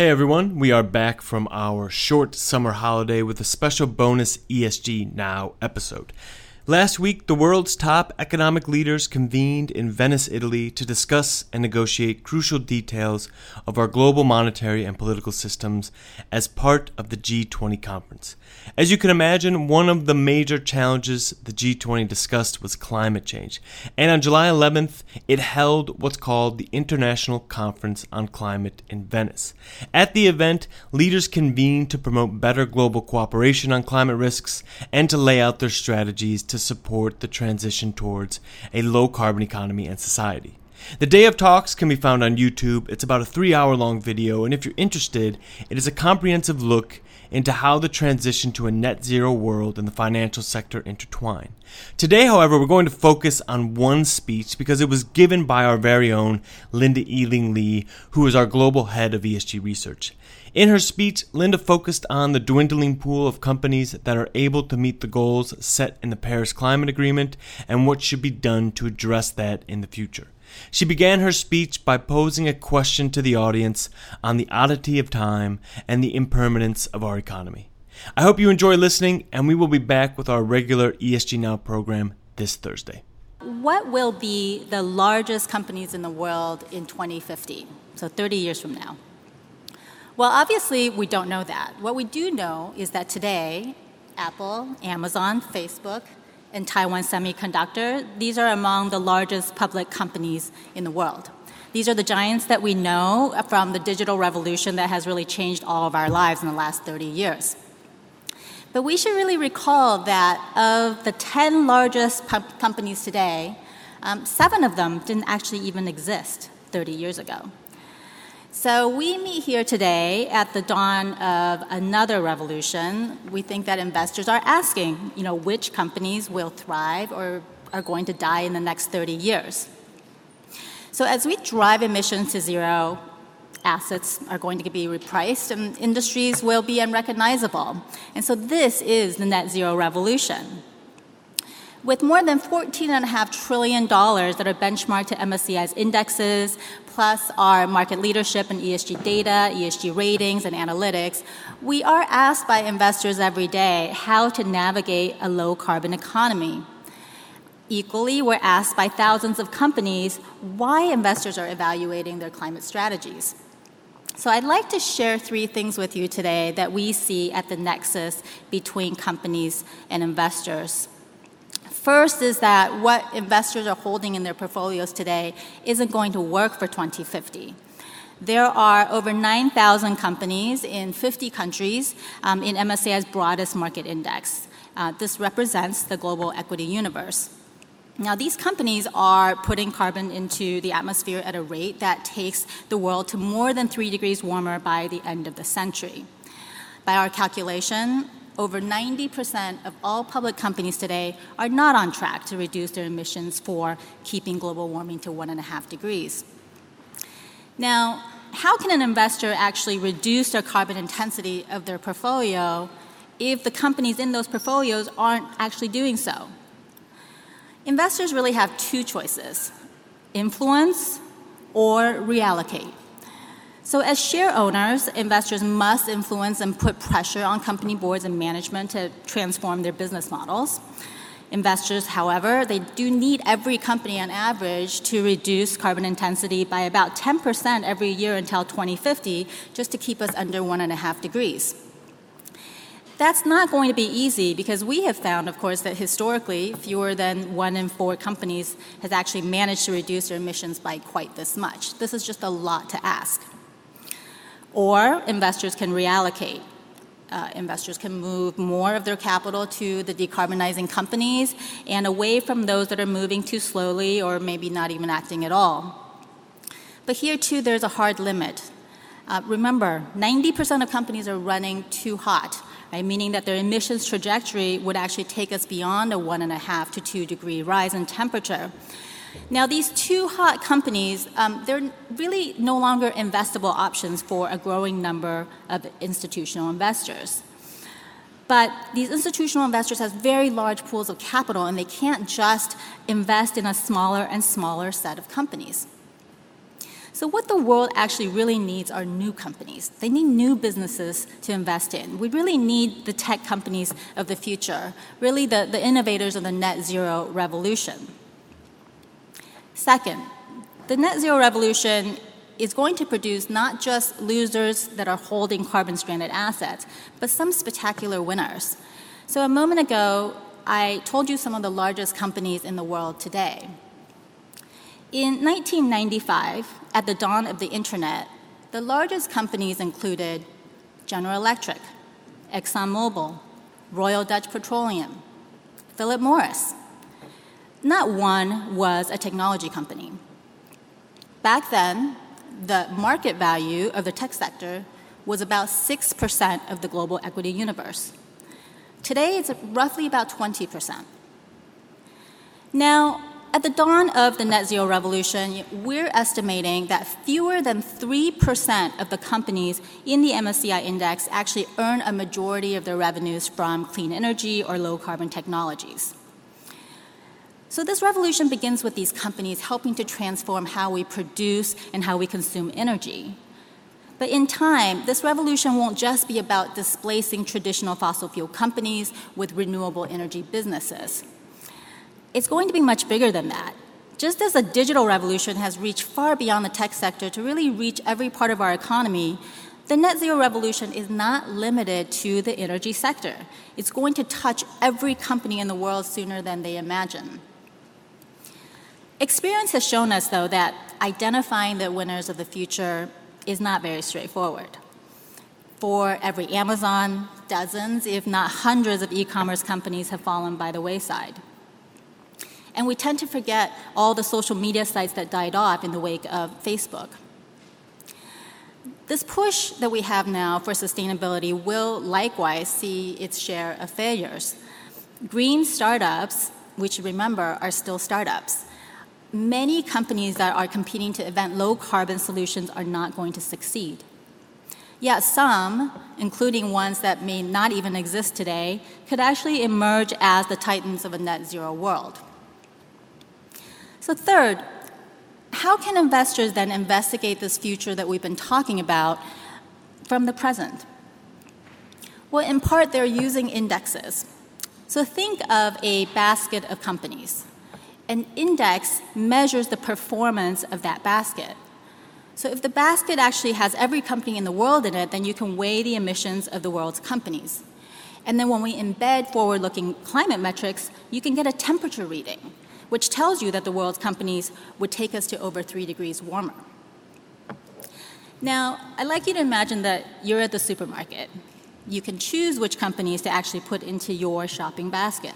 Hey everyone, we are back from our short summer holiday with a special bonus ESG Now episode. Last week, the world's top economic leaders convened in Venice, Italy to discuss and negotiate crucial details of our global monetary and political systems as part of the G20 conference. As you can imagine, one of the major challenges the G20 discussed was climate change. And on July 11th, it held what's called the International Conference on Climate in Venice. At the event, leaders convened to promote better global cooperation on climate risks and to lay out their strategies to support the transition towards a low carbon economy and society. The Day of Talks can be found on YouTube. It's about a three hour long video, and if you're interested, it is a comprehensive look into how the transition to a net zero world and the financial sector intertwine. Today, however, we're going to focus on one speech because it was given by our very own Linda Eling Lee, who is our global head of ESG research. In her speech, Linda focused on the dwindling pool of companies that are able to meet the goals set in the Paris Climate Agreement and what should be done to address that in the future. She began her speech by posing a question to the audience on the oddity of time and the impermanence of our economy. I hope you enjoy listening, and we will be back with our regular ESG Now program this Thursday. What will be the largest companies in the world in 2050? So 30 years from now. Well, obviously, we don't know that. What we do know is that today, Apple, Amazon, Facebook, and Taiwan Semiconductor, these are among the largest public companies in the world. These are the giants that we know from the digital revolution that has really changed all of our lives in the last 30 years. But we should really recall that of the 10 largest companies today, um, seven of them didn't actually even exist 30 years ago. So we meet here today at the dawn of another revolution. We think that investors are asking, you know, which companies will thrive or are going to die in the next 30 years. So as we drive emissions to zero, assets are going to be repriced and industries will be unrecognizable. And so this is the net zero revolution. With more than $14.5 trillion that are benchmarked to MSCI's indexes, plus our market leadership in ESG data, ESG ratings, and analytics, we are asked by investors every day how to navigate a low carbon economy. Equally, we're asked by thousands of companies why investors are evaluating their climate strategies. So, I'd like to share three things with you today that we see at the nexus between companies and investors. First is that what investors are holding in their portfolios today isn't going to work for 2050. There are over 9,000 companies in 50 countries um, in MSCI's broadest market index. Uh, this represents the global equity universe. Now, these companies are putting carbon into the atmosphere at a rate that takes the world to more than three degrees warmer by the end of the century. By our calculation, over 90% of all public companies today are not on track to reduce their emissions for keeping global warming to one and a half degrees. Now, how can an investor actually reduce their carbon intensity of their portfolio if the companies in those portfolios aren't actually doing so? Investors really have two choices influence or reallocate. So, as share owners, investors must influence and put pressure on company boards and management to transform their business models. Investors, however, they do need every company on average to reduce carbon intensity by about 10% every year until 2050 just to keep us under one and a half degrees. That's not going to be easy because we have found, of course, that historically fewer than one in four companies has actually managed to reduce their emissions by quite this much. This is just a lot to ask. Or investors can reallocate. Uh, investors can move more of their capital to the decarbonizing companies and away from those that are moving too slowly or maybe not even acting at all. But here, too, there's a hard limit. Uh, remember, 90% of companies are running too hot, right? meaning that their emissions trajectory would actually take us beyond a one and a half to two degree rise in temperature. Now, these too hot companies, um, they're really no longer investable options for a growing number of institutional investors. But these institutional investors have very large pools of capital, and they can't just invest in a smaller and smaller set of companies. So, what the world actually really needs are new companies. They need new businesses to invest in. We really need the tech companies of the future, really the, the innovators of the net zero revolution. Second, the net zero revolution is going to produce not just losers that are holding carbon stranded assets, but some spectacular winners. So, a moment ago, I told you some of the largest companies in the world today. In 1995, at the dawn of the internet, the largest companies included General Electric, ExxonMobil, Royal Dutch Petroleum, Philip Morris. Not one was a technology company. Back then, the market value of the tech sector was about 6% of the global equity universe. Today, it's roughly about 20%. Now, at the dawn of the net zero revolution, we're estimating that fewer than 3% of the companies in the MSCI index actually earn a majority of their revenues from clean energy or low carbon technologies. So, this revolution begins with these companies helping to transform how we produce and how we consume energy. But in time, this revolution won't just be about displacing traditional fossil fuel companies with renewable energy businesses. It's going to be much bigger than that. Just as the digital revolution has reached far beyond the tech sector to really reach every part of our economy, the net zero revolution is not limited to the energy sector. It's going to touch every company in the world sooner than they imagine. Experience has shown us, though, that identifying the winners of the future is not very straightforward. For every Amazon, dozens, if not hundreds, of e commerce companies have fallen by the wayside. And we tend to forget all the social media sites that died off in the wake of Facebook. This push that we have now for sustainability will likewise see its share of failures. Green startups, which remember are still startups, many companies that are competing to invent low carbon solutions are not going to succeed. Yet some, including ones that may not even exist today, could actually emerge as the titans of a net zero world. So, third, how can investors then investigate this future that we've been talking about from the present? Well, in part, they're using indexes. So, think of a basket of companies an index measures the performance of that basket. So if the basket actually has every company in the world in it, then you can weigh the emissions of the world's companies. And then when we embed forward looking climate metrics, you can get a temperature reading, which tells you that the world's companies would take us to over three degrees warmer. Now, I'd like you to imagine that you're at the supermarket. You can choose which companies to actually put into your shopping basket.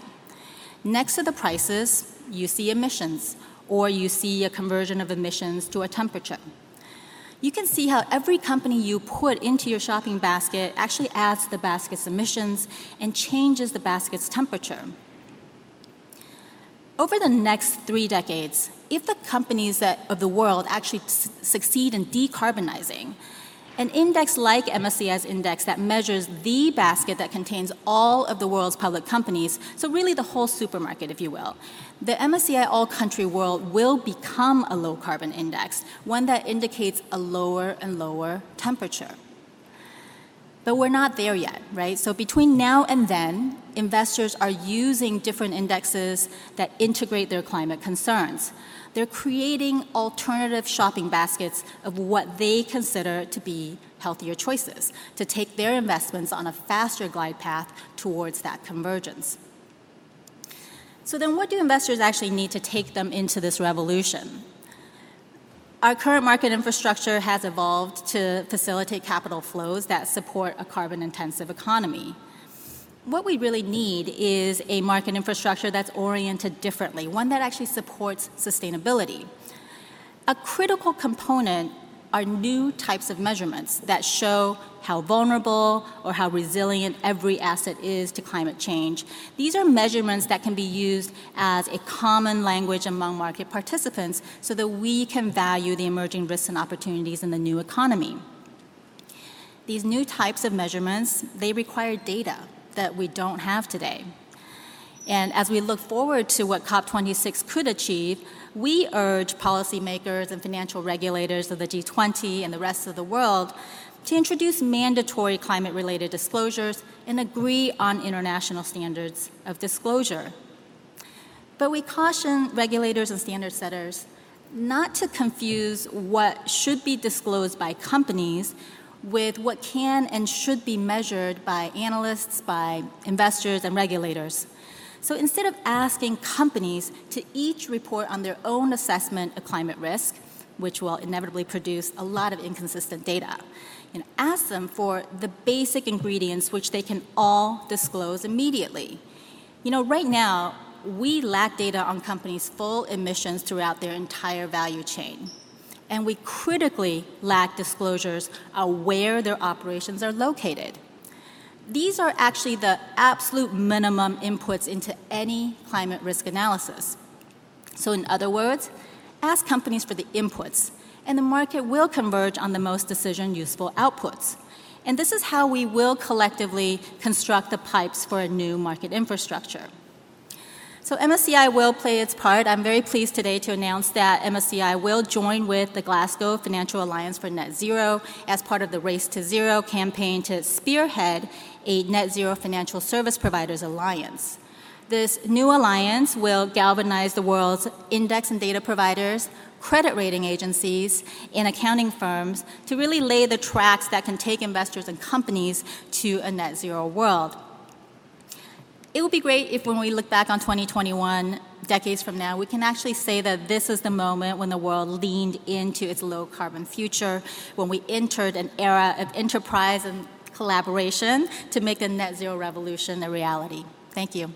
Next to the prices, you see emissions, or you see a conversion of emissions to a temperature. You can see how every company you put into your shopping basket actually adds to the basket's emissions and changes the basket's temperature. Over the next three decades, if the companies that, of the world actually succeed in decarbonizing, an index like MSCI's index that measures the basket that contains all of the world's public companies, so really the whole supermarket, if you will. The MSCI All Country World will become a low carbon index, one that indicates a lower and lower temperature. But we're not there yet, right? So between now and then, investors are using different indexes that integrate their climate concerns they're creating alternative shopping baskets of what they consider to be healthier choices to take their investments on a faster glide path towards that convergence. So, then what do investors actually need to take them into this revolution? Our current market infrastructure has evolved to facilitate capital flows that support a carbon intensive economy what we really need is a market infrastructure that's oriented differently, one that actually supports sustainability. A critical component are new types of measurements that show how vulnerable or how resilient every asset is to climate change. These are measurements that can be used as a common language among market participants so that we can value the emerging risks and opportunities in the new economy. These new types of measurements, they require data that we don't have today. And as we look forward to what COP26 could achieve, we urge policymakers and financial regulators of the G20 and the rest of the world to introduce mandatory climate related disclosures and agree on international standards of disclosure. But we caution regulators and standard setters not to confuse what should be disclosed by companies with what can and should be measured by analysts, by investors, and regulators. So instead of asking companies to each report on their own assessment of climate risk, which will inevitably produce a lot of inconsistent data, know, ask them for the basic ingredients which they can all disclose immediately. You know, right now, we lack data on companies' full emissions throughout their entire value chain. And we critically lack disclosures of where their operations are located. These are actually the absolute minimum inputs into any climate risk analysis. So, in other words, ask companies for the inputs, and the market will converge on the most decision useful outputs. And this is how we will collectively construct the pipes for a new market infrastructure. So MSCI will play its part. I'm very pleased today to announce that MSCI will join with the Glasgow Financial Alliance for Net Zero as part of the Race to Zero campaign to spearhead a net zero financial service providers alliance. This new alliance will galvanize the world's index and data providers, credit rating agencies, and accounting firms to really lay the tracks that can take investors and companies to a net zero world it would be great if when we look back on 2021, decades from now, we can actually say that this is the moment when the world leaned into its low carbon future, when we entered an era of enterprise and collaboration to make the net zero revolution a reality. Thank you.